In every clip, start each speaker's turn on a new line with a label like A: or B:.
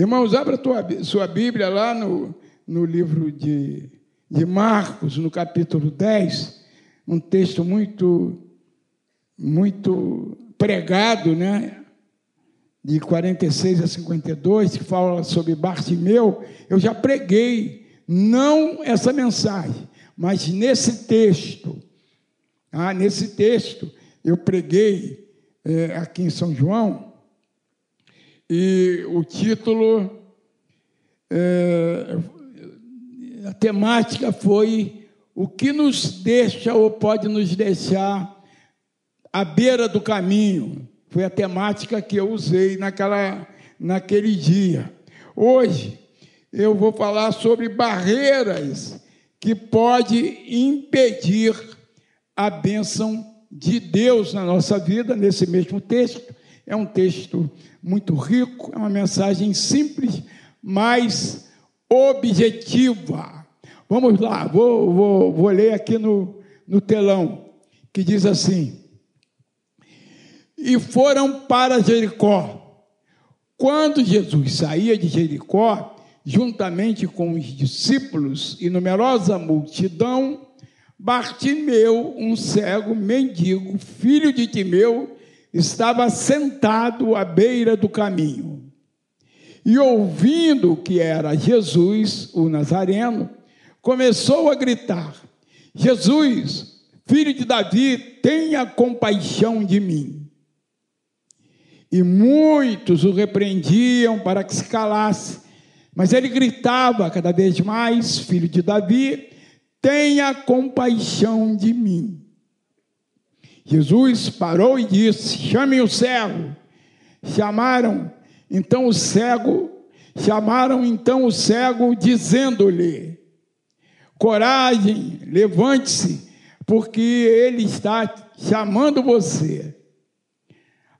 A: Irmãos, abra tua, sua Bíblia lá no, no livro de, de Marcos, no capítulo 10, um texto muito, muito pregado, né? De 46 a 52, que fala sobre Bartimeu. Eu já preguei, não essa mensagem, mas nesse texto. Ah, nesse texto, eu preguei é, aqui em São João, e o título, é, a temática foi o que nos deixa ou pode nos deixar à beira do caminho. Foi a temática que eu usei naquela, naquele dia. Hoje eu vou falar sobre barreiras que pode impedir a bênção de Deus na nossa vida, nesse mesmo texto. É um texto muito rico, é uma mensagem simples, mas objetiva. Vamos lá, vou, vou, vou ler aqui no, no telão, que diz assim: E foram para Jericó. Quando Jesus saía de Jericó, juntamente com os discípulos e numerosa multidão, Bartimeu, um cego mendigo, filho de Timeu, estava sentado à beira do caminho. E ouvindo que era Jesus, o Nazareno, começou a gritar: Jesus, filho de Davi, tenha compaixão de mim. E muitos o repreendiam para que se calasse, mas ele gritava cada vez mais: Filho de Davi, tenha compaixão de mim. Jesus parou e disse: Chamem o cego. Chamaram então o cego, chamaram então o cego, dizendo-lhe: Coragem, levante-se, porque ele está chamando você.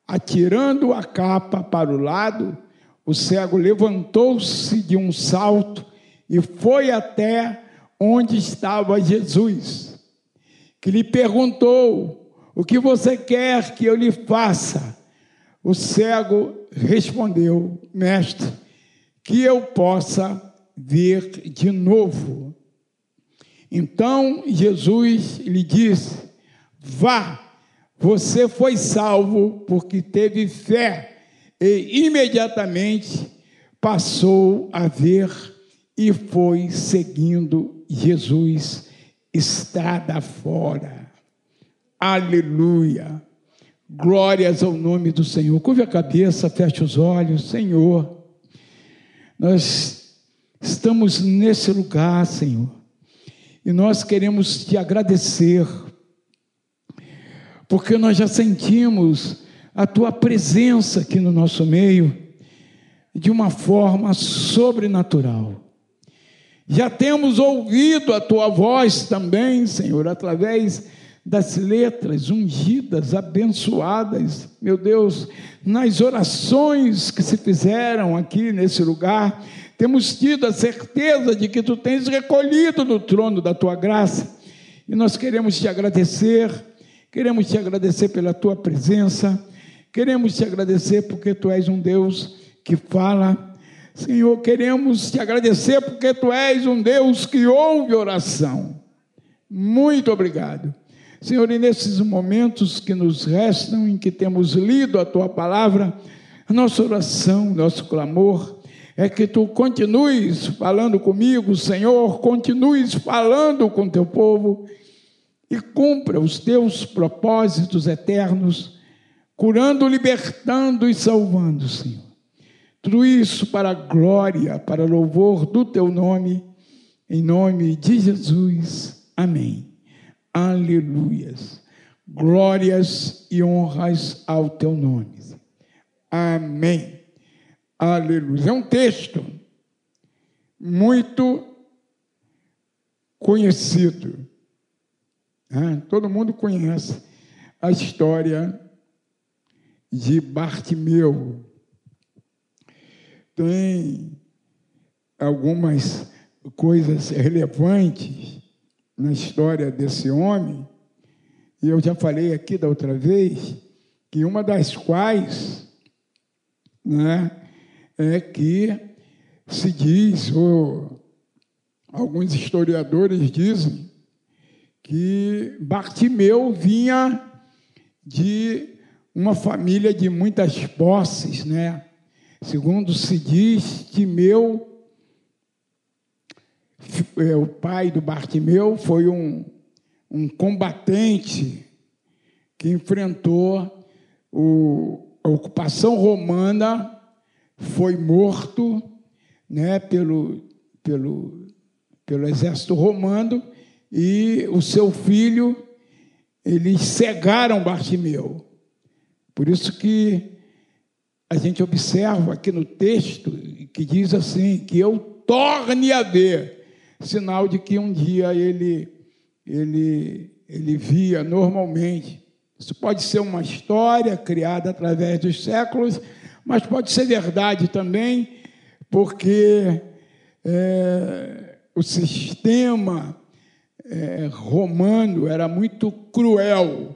A: Atirando a capa para o lado, o cego levantou-se de um salto e foi até onde estava Jesus, que lhe perguntou: o que você quer que eu lhe faça? O cego respondeu: Mestre, que eu possa ver de novo. Então Jesus lhe disse: Vá, você foi salvo porque teve fé. E imediatamente passou a ver e foi seguindo Jesus estrada fora. Aleluia. Glórias ao nome do Senhor. Curve a cabeça, feche os olhos. Senhor, nós estamos nesse lugar, Senhor, e nós queremos te agradecer, porque nós já sentimos a tua presença aqui no nosso meio de uma forma sobrenatural. Já temos ouvido a tua voz também, Senhor, através das letras ungidas, abençoadas, meu Deus, nas orações que se fizeram aqui nesse lugar, temos tido a certeza de que tu tens recolhido no trono da tua graça, e nós queremos te agradecer, queremos te agradecer pela tua presença, queremos te agradecer porque tu és um Deus que fala. Senhor, queremos te agradecer porque tu és um Deus que ouve oração. Muito obrigado. Senhor, e nesses momentos que nos restam, em que temos lido a tua palavra, a nossa oração, nosso clamor, é que tu continues falando comigo, Senhor, continues falando com teu povo e cumpra os teus propósitos eternos, curando, libertando e salvando, Senhor. Tudo isso para a glória, para louvor do teu nome, em nome de Jesus. Amém. Aleluias. Glórias e honras ao teu nome. Amém. Aleluia. É um texto muito conhecido. Né? Todo mundo conhece a história de Bartimeu. Tem algumas coisas relevantes na história desse homem, e eu já falei aqui da outra vez, que uma das quais né, é que se diz, ou alguns historiadores dizem, que Bartimeu vinha de uma família de muitas posses, né? Segundo se diz, Timeu, o pai do Bartimeu, foi um, um combatente que enfrentou o, a ocupação romana, foi morto né, pelo, pelo, pelo exército romano e o seu filho, eles cegaram Bartimeu. Por isso que a gente observa aqui no texto que diz assim: que eu torne a ver, sinal de que um dia ele, ele, ele via normalmente. Isso pode ser uma história criada através dos séculos, mas pode ser verdade também, porque é, o sistema é, romano era muito cruel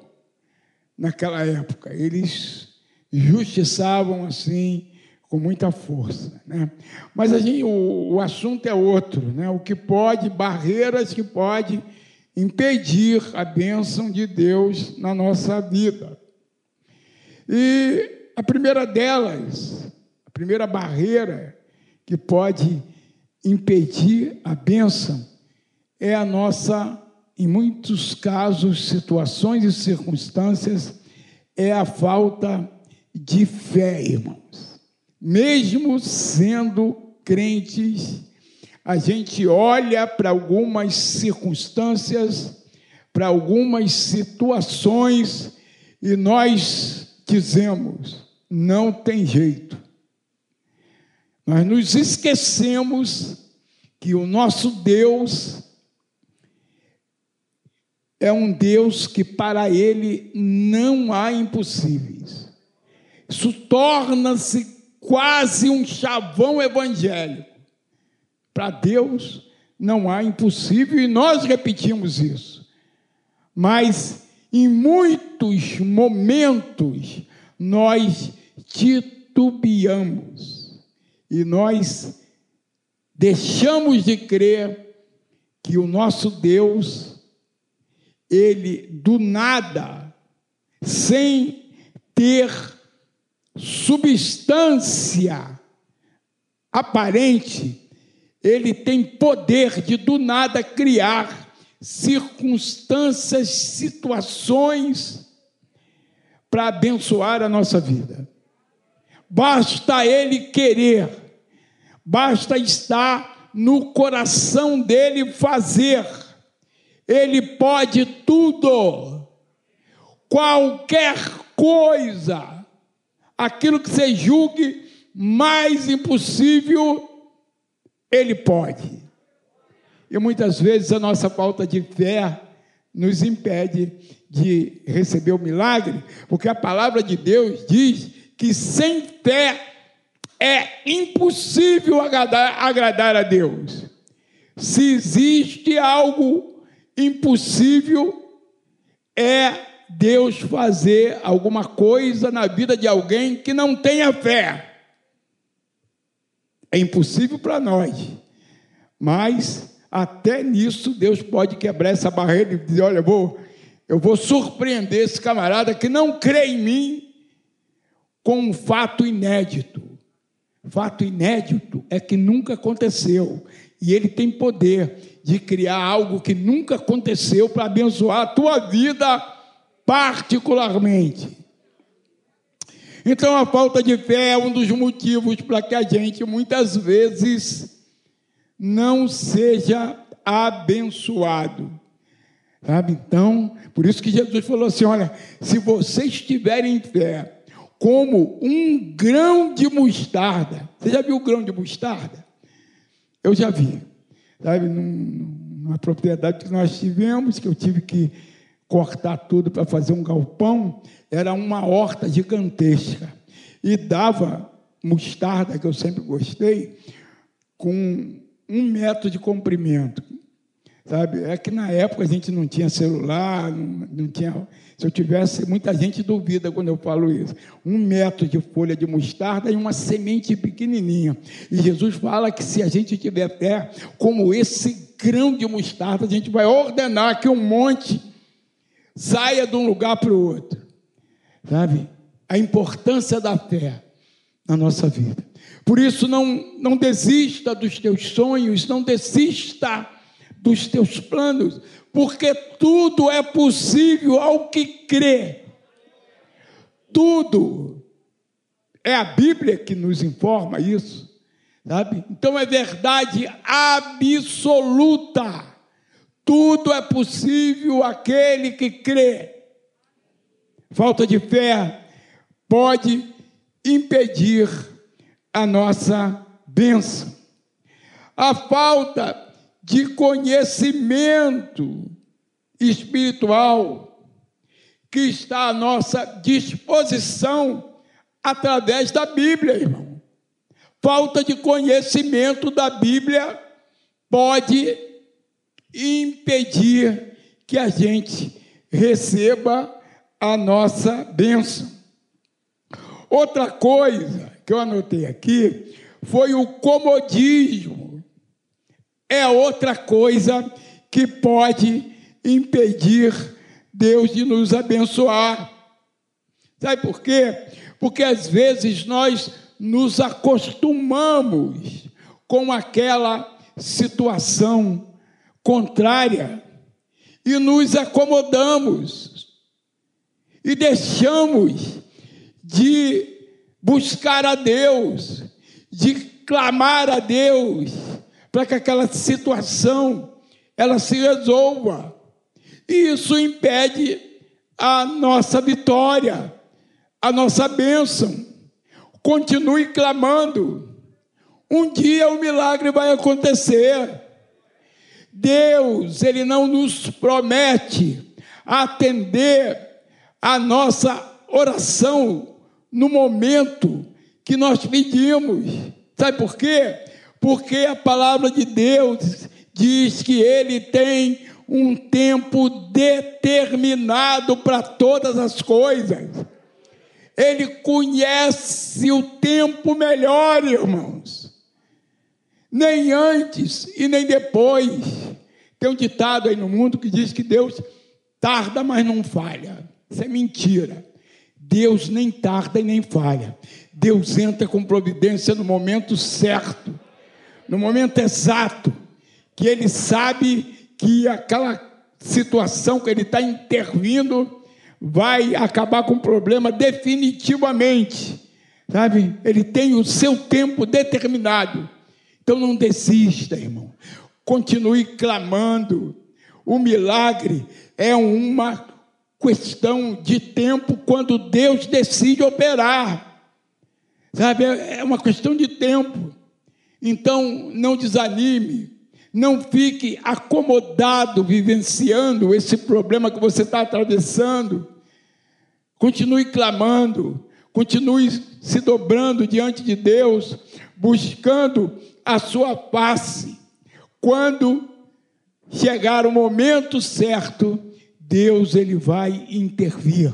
A: naquela época. Eles justiçavam assim com muita força. Né? Mas a gente, o, o assunto é outro, né? o que pode, barreiras que pode impedir a bênção de Deus na nossa vida. E a primeira delas, a primeira barreira que pode impedir a bênção é a nossa, em muitos casos, situações e circunstâncias, é a falta de fé, irmãos. Mesmo sendo crentes, a gente olha para algumas circunstâncias, para algumas situações e nós dizemos: não tem jeito. Nós nos esquecemos que o nosso Deus é um Deus que para ele não há impossíveis. Isso torna-se quase um chavão evangélico. Para Deus não há impossível e nós repetimos isso. Mas em muitos momentos nós titubeamos e nós deixamos de crer que o nosso Deus ele do nada, sem ter substância aparente, ele tem poder de do nada criar circunstâncias, situações para abençoar a nossa vida. Basta ele querer, basta estar no coração dele fazer ele pode tudo, qualquer coisa, aquilo que você julgue mais impossível, Ele pode. E muitas vezes a nossa falta de fé nos impede de receber o milagre, porque a palavra de Deus diz que sem fé é impossível agradar, agradar a Deus. Se existe algo impossível é Deus fazer alguma coisa na vida de alguém que não tenha fé. É impossível para nós, mas até nisso Deus pode quebrar essa barreira e dizer: olha, vou, eu vou surpreender esse camarada que não crê em mim com um fato inédito. Fato inédito é que nunca aconteceu e ele tem poder de criar algo que nunca aconteceu para abençoar a tua vida particularmente. Então, a falta de fé é um dos motivos para que a gente muitas vezes não seja abençoado. Sabe? Então, por isso que Jesus falou assim: olha, se vocês tiverem fé como um grão de mostarda, você já viu o grão de mostarda? Eu já vi sabe, num, numa propriedade que nós tivemos, que eu tive que cortar tudo para fazer um galpão, era uma horta gigantesca. E dava mostarda, que eu sempre gostei, com um metro de comprimento. Sabe? É que na época a gente não tinha celular, não, não tinha. Se eu tivesse, muita gente duvida quando eu falo isso. Um metro de folha de mostarda e uma semente pequenininha. E Jesus fala que se a gente tiver fé, como esse grão de mostarda, a gente vai ordenar que um monte saia de um lugar para o outro. Sabe? A importância da fé na nossa vida. Por isso, não, não desista dos teus sonhos, não desista dos teus planos, porque tudo é possível ao que crê. Tudo. É a Bíblia que nos informa isso, sabe? Então é verdade absoluta. Tudo é possível aquele que crê. Falta de fé pode impedir a nossa bênção. A falta de conhecimento espiritual que está à nossa disposição através da Bíblia, irmão. Falta de conhecimento da Bíblia pode impedir que a gente receba a nossa bênção. Outra coisa que eu anotei aqui foi o comodismo é outra coisa que pode impedir Deus de nos abençoar. Sabe por quê? Porque às vezes nós nos acostumamos com aquela situação contrária e nos acomodamos e deixamos de buscar a Deus, de clamar a Deus, para que aquela situação ela se resolva. E isso impede a nossa vitória, a nossa bênção. Continue clamando. Um dia o milagre vai acontecer. Deus, ele não nos promete atender a nossa oração no momento que nós pedimos. Sabe por quê? porque a palavra de Deus diz que ele tem um tempo determinado para todas as coisas. Ele conhece o tempo melhor, irmãos. Nem antes e nem depois. Tem um ditado aí no mundo que diz que Deus tarda, mas não falha. Isso é mentira. Deus nem tarda e nem falha. Deus entra com providência no momento certo no momento exato, que ele sabe que aquela situação que ele está intervindo vai acabar com o problema definitivamente, sabe? Ele tem o seu tempo determinado. Então não desista, irmão. Continue clamando. O milagre é uma questão de tempo quando Deus decide operar. Sabe? É uma questão de tempo. Então, não desanime, não fique acomodado vivenciando esse problema que você está atravessando. Continue clamando, continue se dobrando diante de Deus, buscando a sua face. Quando chegar o momento certo, Deus ele vai intervir,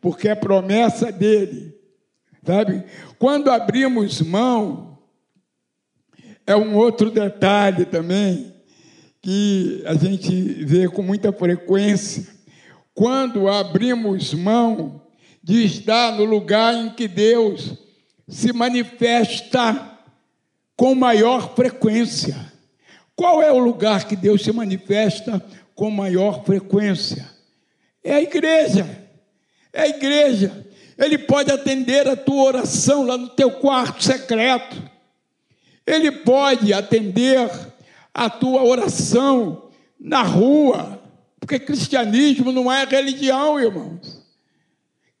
A: porque é promessa dele, sabe? Quando abrimos mão é um outro detalhe também que a gente vê com muita frequência. Quando abrimos mão de estar no lugar em que Deus se manifesta com maior frequência. Qual é o lugar que Deus se manifesta com maior frequência? É a igreja. É a igreja. Ele pode atender a tua oração lá no teu quarto secreto. Ele pode atender a tua oração na rua, porque cristianismo não é religião, irmãos.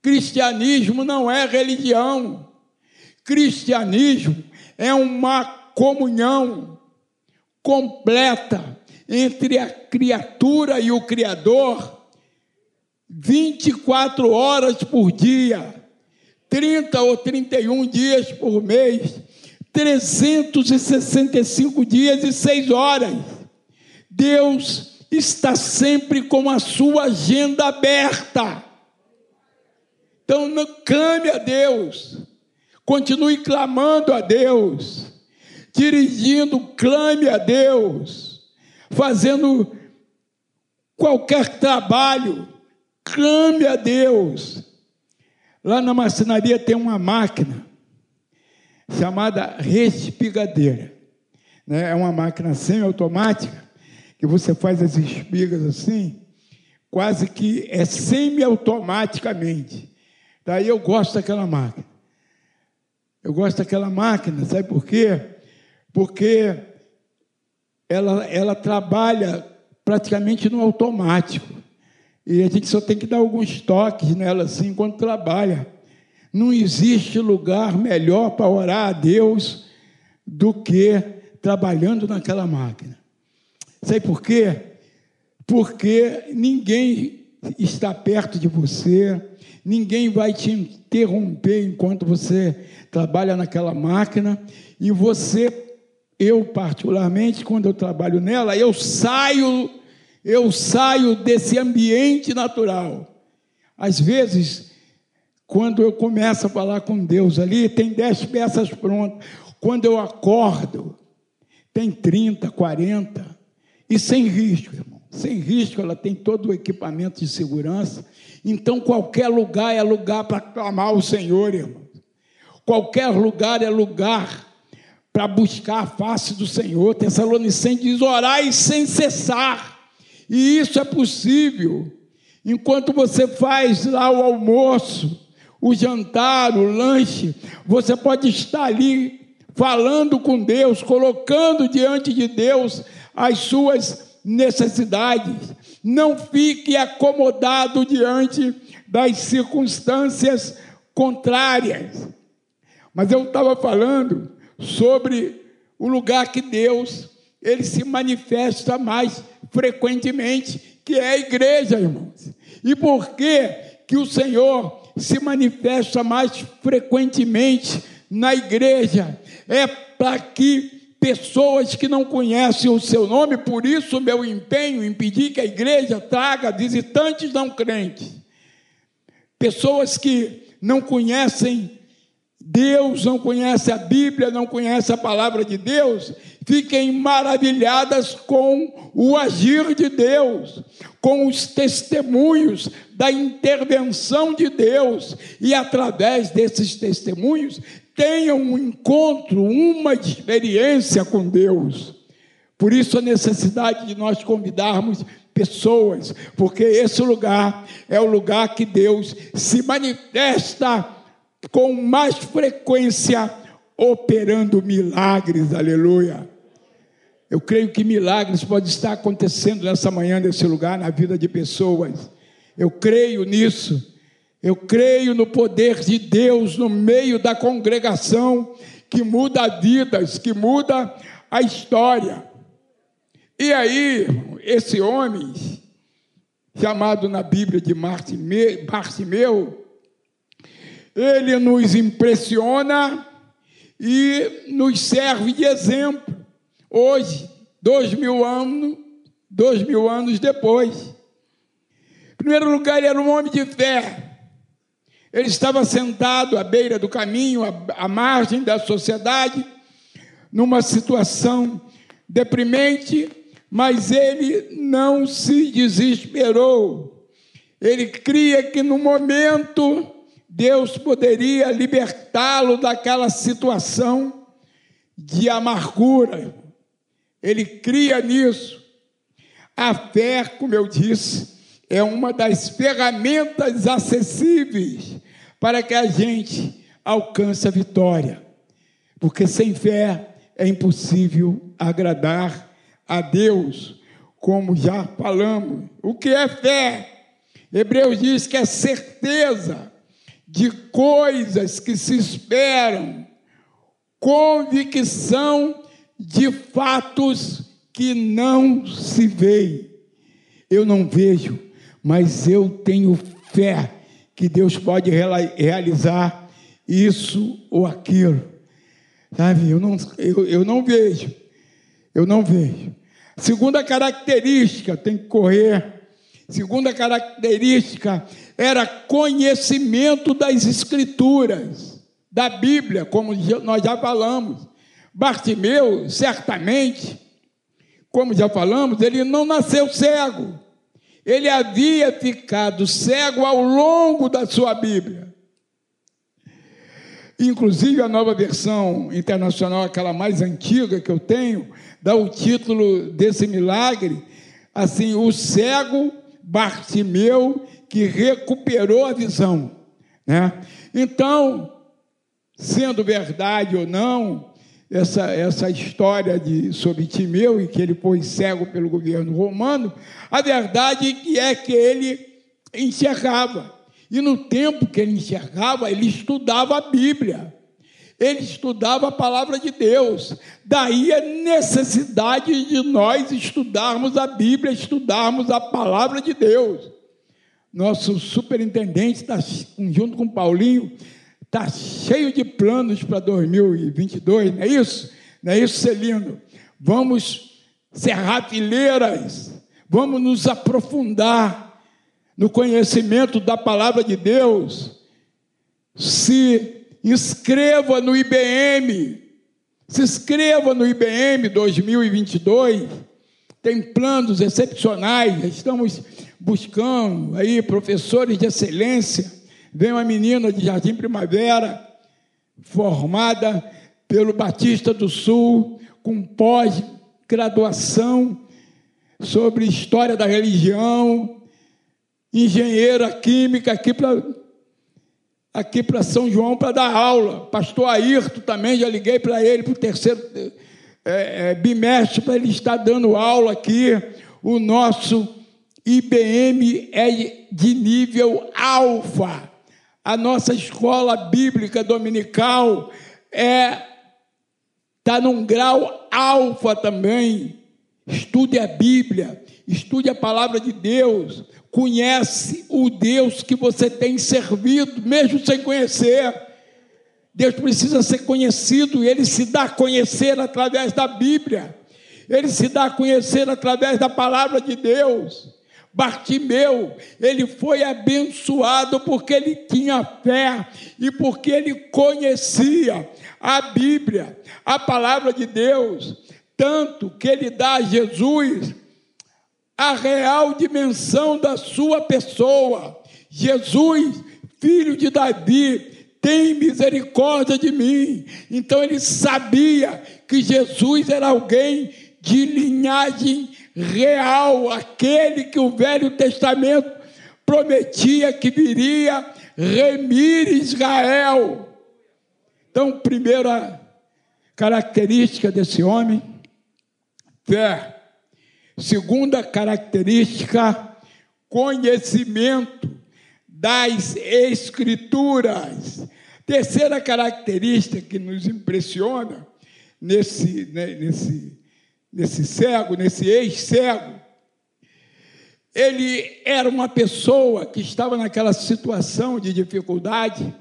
A: Cristianismo não é religião. Cristianismo é uma comunhão completa entre a criatura e o Criador, 24 horas por dia, 30 ou 31 dias por mês, 365 dias e 6 horas. Deus está sempre com a sua agenda aberta. Então, não clame a Deus, continue clamando a Deus, dirigindo, clame a Deus, fazendo qualquer trabalho, clame a Deus. Lá na marcenaria tem uma máquina chamada respigadeira. Né? É uma máquina semi-automática que você faz as espigas assim, quase que é semi-automaticamente. Daí eu gosto daquela máquina. Eu gosto daquela máquina, sabe por quê? Porque ela, ela trabalha praticamente no automático. E a gente só tem que dar alguns toques nela assim enquanto trabalha. Não existe lugar melhor para orar a Deus do que trabalhando naquela máquina. Sabe por quê? Porque ninguém está perto de você, ninguém vai te interromper enquanto você trabalha naquela máquina, e você, eu particularmente, quando eu trabalho nela, eu saio, eu saio desse ambiente natural. Às vezes, quando eu começo a falar com Deus ali, tem dez peças prontas. Quando eu acordo, tem 30, 40, e sem risco, irmão. Sem risco, ela tem todo o equipamento de segurança. Então, qualquer lugar é lugar para clamar o Senhor, irmão. Qualquer lugar é lugar para buscar a face do Senhor. Tessalonicenses diz: orai sem cessar. E isso é possível. Enquanto você faz lá o almoço, o jantar, o lanche, você pode estar ali falando com Deus, colocando diante de Deus as suas necessidades. Não fique acomodado diante das circunstâncias contrárias. Mas eu estava falando sobre o lugar que Deus ele se manifesta mais frequentemente, que é a igreja, irmãos. E por que que o Senhor se manifesta mais frequentemente na igreja? É para que pessoas que não conhecem o seu nome, por isso meu empenho em pedir que a igreja traga visitantes não crentes. Pessoas que não conhecem Deus, não conhecem a Bíblia, não conhecem a palavra de Deus, fiquem maravilhadas com o agir de Deus, com os testemunhos da intervenção de Deus, e através desses testemunhos tenham um encontro, uma experiência com Deus. Por isso a necessidade de nós convidarmos pessoas, porque esse lugar é o lugar que Deus se manifesta com mais frequência, operando milagres, aleluia. Eu creio que milagres podem estar acontecendo nessa manhã, nesse lugar, na vida de pessoas. Eu creio nisso. Eu creio no poder de Deus no meio da congregação que muda vidas, que muda a história. E aí, esse homem, chamado na Bíblia de Bartimeu, ele nos impressiona e nos serve de exemplo. Hoje, dois mil anos, dois mil anos depois. Em primeiro lugar, ele era um homem de fé. Ele estava sentado à beira do caminho, à margem da sociedade, numa situação deprimente, mas ele não se desesperou. Ele cria que no momento Deus poderia libertá-lo daquela situação de amargura. Ele cria nisso. A fé, como eu disse, é uma das ferramentas acessíveis para que a gente alcance a vitória. Porque sem fé é impossível agradar a Deus, como já falamos. O que é fé? Hebreus diz que é certeza de coisas que se esperam, convicção de fatos que não se veem. Eu não vejo, mas eu tenho fé que Deus pode realizar isso ou aquilo. Sabe, eu não, eu, eu não vejo, eu não vejo, Segunda característica, tem que correr. Segunda característica era conhecimento das Escrituras, da Bíblia, como nós já falamos. Bartimeu, certamente, como já falamos, ele não nasceu cego. Ele havia ficado cego ao longo da sua Bíblia. Inclusive, a nova versão internacional, aquela mais antiga que eu tenho, dá o título desse milagre, assim, o cego Bartimeu que recuperou a visão. Né? Então, sendo verdade ou não, essa, essa história de, sobre Timeu e que ele foi cego pelo governo romano, a verdade é que ele enxergava. E no tempo que ele enxergava, ele estudava a Bíblia. Ele estudava a palavra de Deus. Daí a necessidade de nós estudarmos a Bíblia, estudarmos a palavra de Deus. Nosso superintendente está, junto com Paulinho, está cheio de planos para 2022, não é isso? Não é isso, Celino? Vamos cerrar fileiras, vamos nos aprofundar no conhecimento da palavra de Deus. Se inscreva no IBM, se inscreva no IBM 2022. Tem planos excepcionais, estamos buscando aí professores de excelência Vem uma menina de Jardim Primavera, formada pelo Batista do Sul, com pós-graduação sobre história da religião, engenheira química aqui para aqui para São João para dar aula. Pastor Ayrton também, já liguei para ele para o terceiro é, é, bimestre para ele estar dando aula aqui. O nosso IBM é de nível alfa. A nossa escola bíblica dominical é está num grau alfa também. Estude a Bíblia, estude a palavra de Deus, conhece o Deus que você tem servido, mesmo sem conhecer. Deus precisa ser conhecido e ele se dá a conhecer através da Bíblia. Ele se dá a conhecer através da palavra de Deus. Bartimeu, ele foi abençoado porque ele tinha fé e porque ele conhecia a Bíblia, a palavra de Deus, tanto que ele dá a Jesus a real dimensão da sua pessoa. Jesus, filho de Davi, tem misericórdia de mim. Então ele sabia que Jesus era alguém de linhagem real, aquele que o Velho Testamento prometia que viria remir Israel. Então, primeira característica desse homem, fé. Segunda característica, conhecimento das Escrituras. Terceira característica que nos impressiona nesse, né, nesse nesse cego, nesse ex-cego, ele era uma pessoa que estava naquela situação de dificuldade,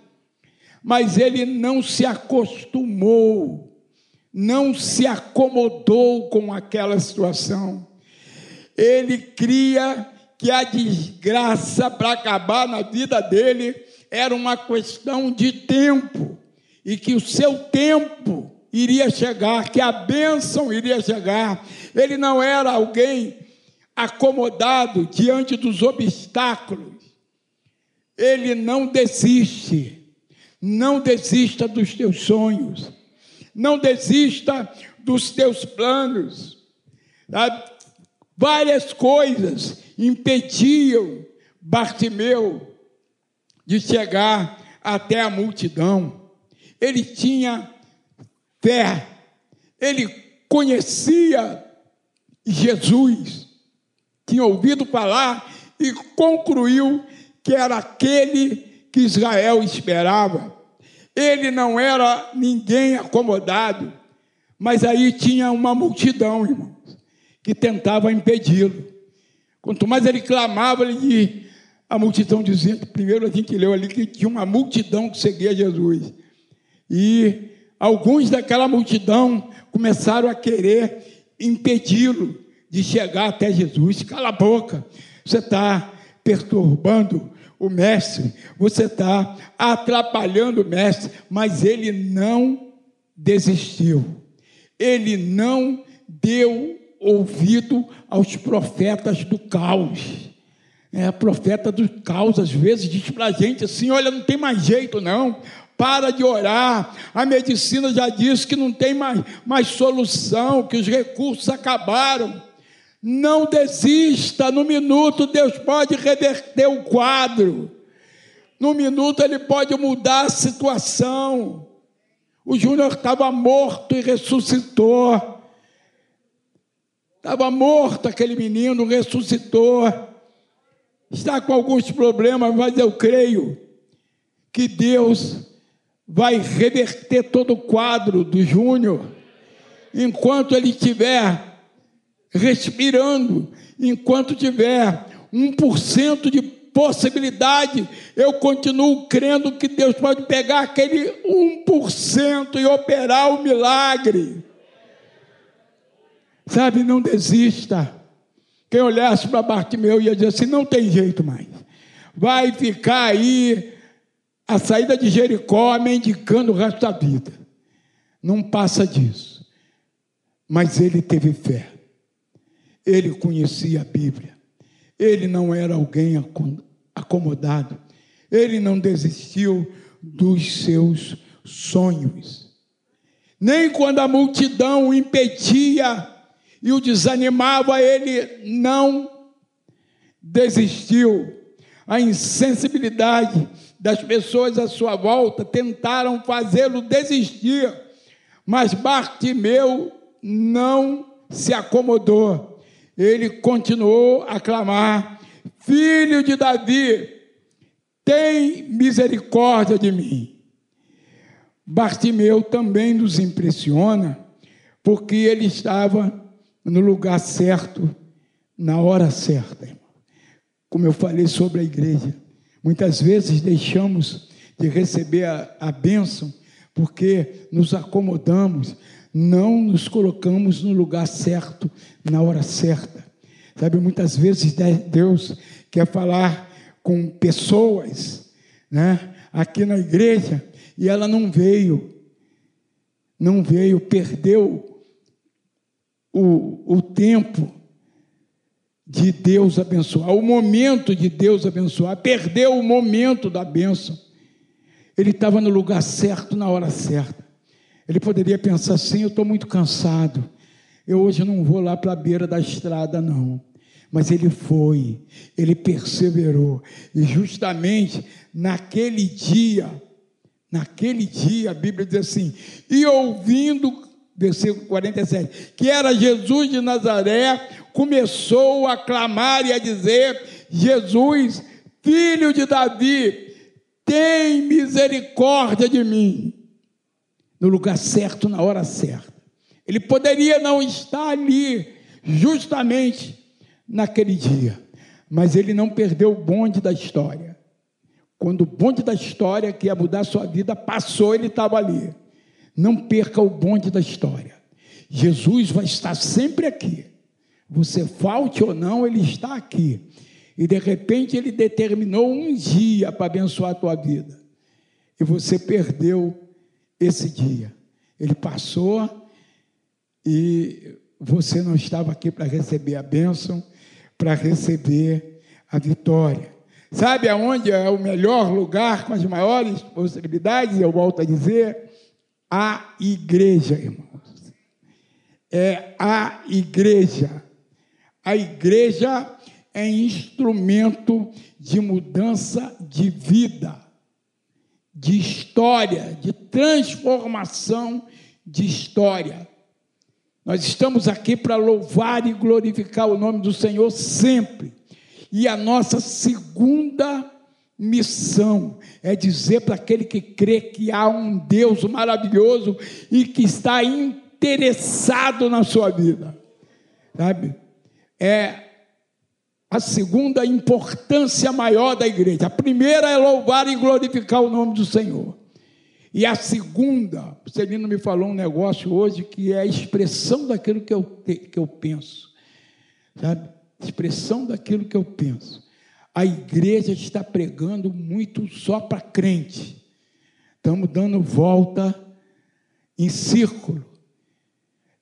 A: mas ele não se acostumou, não se acomodou com aquela situação. Ele cria que a desgraça para acabar na vida dele era uma questão de tempo e que o seu tempo iria chegar, que a bênção iria chegar. Ele não era alguém acomodado diante dos obstáculos. Ele não desiste. Não desista dos teus sonhos. Não desista dos teus planos. Várias coisas impediam Bartimeu de chegar até a multidão. Ele tinha fé. Ele conhecia Jesus, tinha ouvido falar e concluiu que era aquele que Israel esperava. Ele não era ninguém acomodado, mas aí tinha uma multidão, irmãos, que tentava impedi-lo. Quanto mais ele clamava, ele, a multidão dizia, primeiro a gente leu ali que tinha uma multidão que seguia Jesus. E alguns daquela multidão começaram a querer impedi-lo de chegar até Jesus. Cala a boca, você está perturbando o mestre, você está atrapalhando o mestre, mas ele não desistiu, ele não deu ouvido aos profetas do caos. É, profeta do caos, às vezes, diz para a gente assim: olha, não tem mais jeito, não. Para de orar. A medicina já disse que não tem mais, mais solução, que os recursos acabaram. Não desista, no minuto Deus pode reverter o quadro. No minuto ele pode mudar a situação. O Júnior estava morto e ressuscitou. Estava morto aquele menino, ressuscitou. Está com alguns problemas, mas eu creio que Deus vai reverter todo o quadro do Júnior enquanto ele estiver respirando, enquanto tiver 1% de possibilidade, eu continuo crendo que Deus pode pegar aquele 1% e operar o milagre. Sabe, não desista. Quem olhasse para Bartimeu ia dizer assim: não tem jeito mais. Vai ficar aí a saída de Jericó mendicando o resto da vida. Não passa disso. Mas ele teve fé. Ele conhecia a Bíblia. Ele não era alguém acomodado. Ele não desistiu dos seus sonhos. Nem quando a multidão o impedia e o desanimava, ele não desistiu. A insensibilidade das pessoas à sua volta tentaram fazê-lo desistir, mas Bartimeu não se acomodou. Ele continuou a clamar: Filho de Davi, tem misericórdia de mim. Bartimeu também nos impressiona, porque ele estava no lugar certo, na hora certa. Como eu falei sobre a igreja, muitas vezes deixamos de receber a, a bênção porque nos acomodamos, não nos colocamos no lugar certo, na hora certa. Sabe, muitas vezes Deus quer falar com pessoas, né, aqui na igreja, e ela não veio, não veio, perdeu o, o tempo de Deus abençoar, o momento de Deus abençoar, perdeu o momento da bênção. Ele estava no lugar certo, na hora certa. Ele poderia pensar assim: eu estou muito cansado, eu hoje não vou lá para a beira da estrada, não. Mas ele foi, ele perseverou, e justamente naquele dia, naquele dia, a Bíblia diz assim: e ouvindo versículo 47, que era Jesus de Nazaré, começou a clamar e a dizer: Jesus, filho de Davi, tem misericórdia de mim. No lugar certo, na hora certa. Ele poderia não estar ali, justamente naquele dia, mas ele não perdeu o bonde da história. Quando o bonde da história que ia mudar sua vida passou, ele estava ali. Não perca o bonde da história. Jesus vai estar sempre aqui. Você falte ou não, ele está aqui. E de repente ele determinou um dia para abençoar a tua vida. E você perdeu esse dia. Ele passou e você não estava aqui para receber a bênção, para receber a vitória. Sabe aonde é o melhor lugar com as maiores possibilidades? Eu volto a dizer, a igreja, irmãos. É a igreja. A igreja é instrumento de mudança de vida, de história, de transformação de história. Nós estamos aqui para louvar e glorificar o nome do Senhor sempre. E a nossa segunda missão é dizer para aquele que crê que há um Deus maravilhoso e que está interessado na sua vida, sabe? É a segunda importância maior da igreja. A primeira é louvar e glorificar o nome do Senhor. E a segunda, o Celino me falou um negócio hoje que é a expressão daquilo que eu, que eu penso. sabe? Expressão daquilo que eu penso. A igreja está pregando muito só para crente. Estamos dando volta em círculo.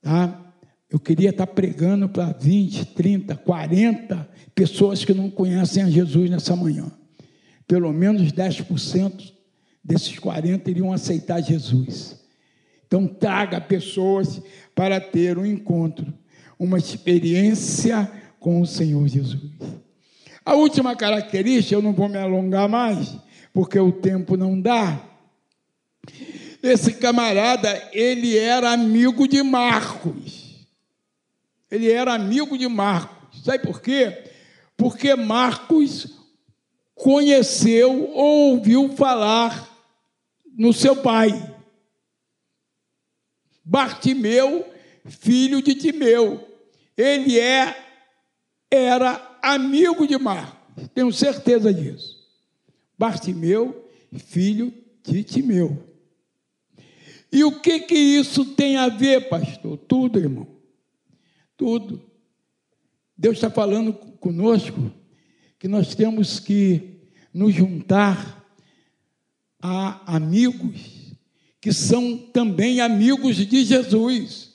A: Tá? Eu queria estar pregando para 20, 30, 40 pessoas que não conhecem a Jesus nessa manhã. Pelo menos 10% desses 40 iriam aceitar Jesus. Então, traga pessoas para ter um encontro, uma experiência com o Senhor Jesus. A última característica, eu não vou me alongar mais, porque o tempo não dá. Esse camarada, ele era amigo de Marcos. Ele era amigo de Marcos. Sabe por quê? Porque Marcos conheceu ou ouviu falar no seu pai. Bartimeu, filho de Timeu. Ele é, era amigo de Marcos, tenho certeza disso. Bartimeu, filho de Timeu. E o que que isso tem a ver, pastor? Tudo, irmão. Tudo. Deus está falando conosco que nós temos que nos juntar a amigos que são também amigos de Jesus.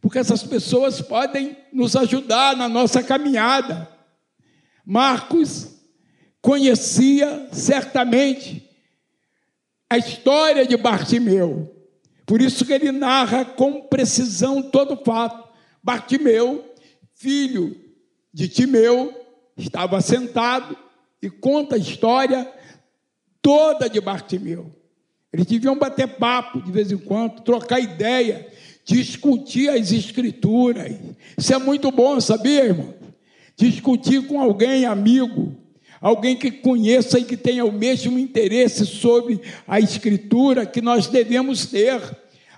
A: Porque essas pessoas podem nos ajudar na nossa caminhada. Marcos conhecia certamente a história de Bartimeu. Por isso que ele narra com precisão todo o fato. Bartimeu, filho de Timeu, estava sentado e conta a história toda de Bartimeu. Eles deviam bater papo de vez em quando, trocar ideia, discutir as escrituras. Isso é muito bom, sabia, irmão? Discutir com alguém amigo, alguém que conheça e que tenha o mesmo interesse sobre a escritura que nós devemos ter.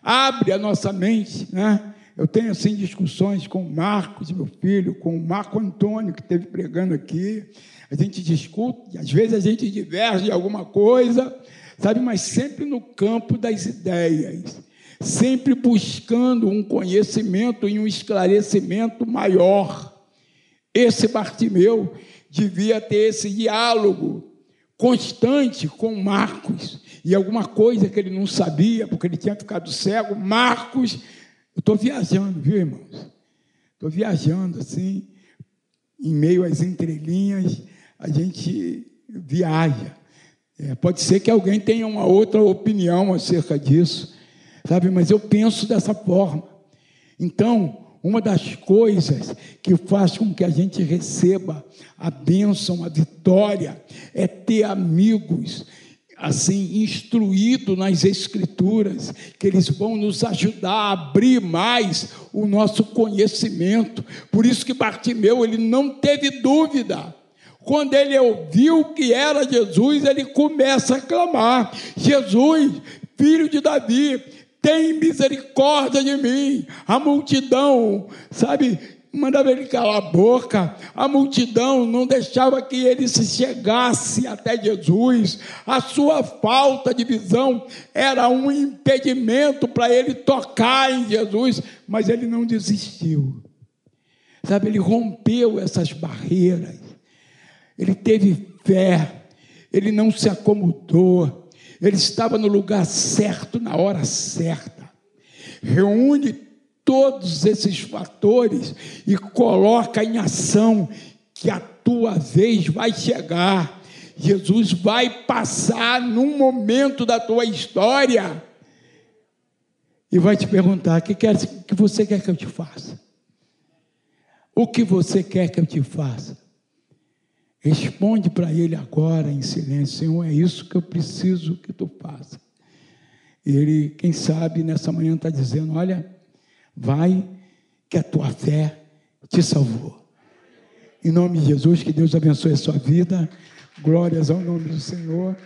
A: Abre a nossa mente, né? Eu tenho assim discussões com o Marcos, meu filho, com o Marco Antônio, que esteve pregando aqui. A gente discute, às vezes a gente diverge em alguma coisa, sabe, mas sempre no campo das ideias, sempre buscando um conhecimento e um esclarecimento maior. Esse Bartimeu devia ter esse diálogo constante com Marcos e alguma coisa que ele não sabia, porque ele tinha ficado cego. Marcos eu estou viajando, viu, irmãos? Estou viajando assim, em meio às entrelinhas, a gente viaja. É, pode ser que alguém tenha uma outra opinião acerca disso, sabe? Mas eu penso dessa forma. Então, uma das coisas que faz com que a gente receba a bênção, a vitória, é ter amigos assim, instruído nas Escrituras, que eles vão nos ajudar a abrir mais o nosso conhecimento. Por isso que Bartimeu, ele não teve dúvida. Quando ele ouviu que era Jesus, ele começa a clamar: Jesus, filho de Davi, tem misericórdia de mim. A multidão, sabe, mandava ele calar a boca, a multidão não deixava que ele se chegasse até Jesus, a sua falta de visão era um impedimento para ele tocar em Jesus, mas ele não desistiu, sabe, ele rompeu essas barreiras, ele teve fé, ele não se acomodou, ele estava no lugar certo, na hora certa, reúne todos esses fatores e coloca em ação que a tua vez vai chegar. Jesus vai passar num momento da tua história e vai te perguntar: o que, quer, que você quer que eu te faça? O que você quer que eu te faça? Responde para ele agora em silêncio: Senhor, é isso que eu preciso que tu faça. Ele, quem sabe, nessa manhã está dizendo: Olha, Vai, que a tua fé te salvou. Em nome de Jesus, que Deus abençoe a sua vida. Glórias ao nome do Senhor.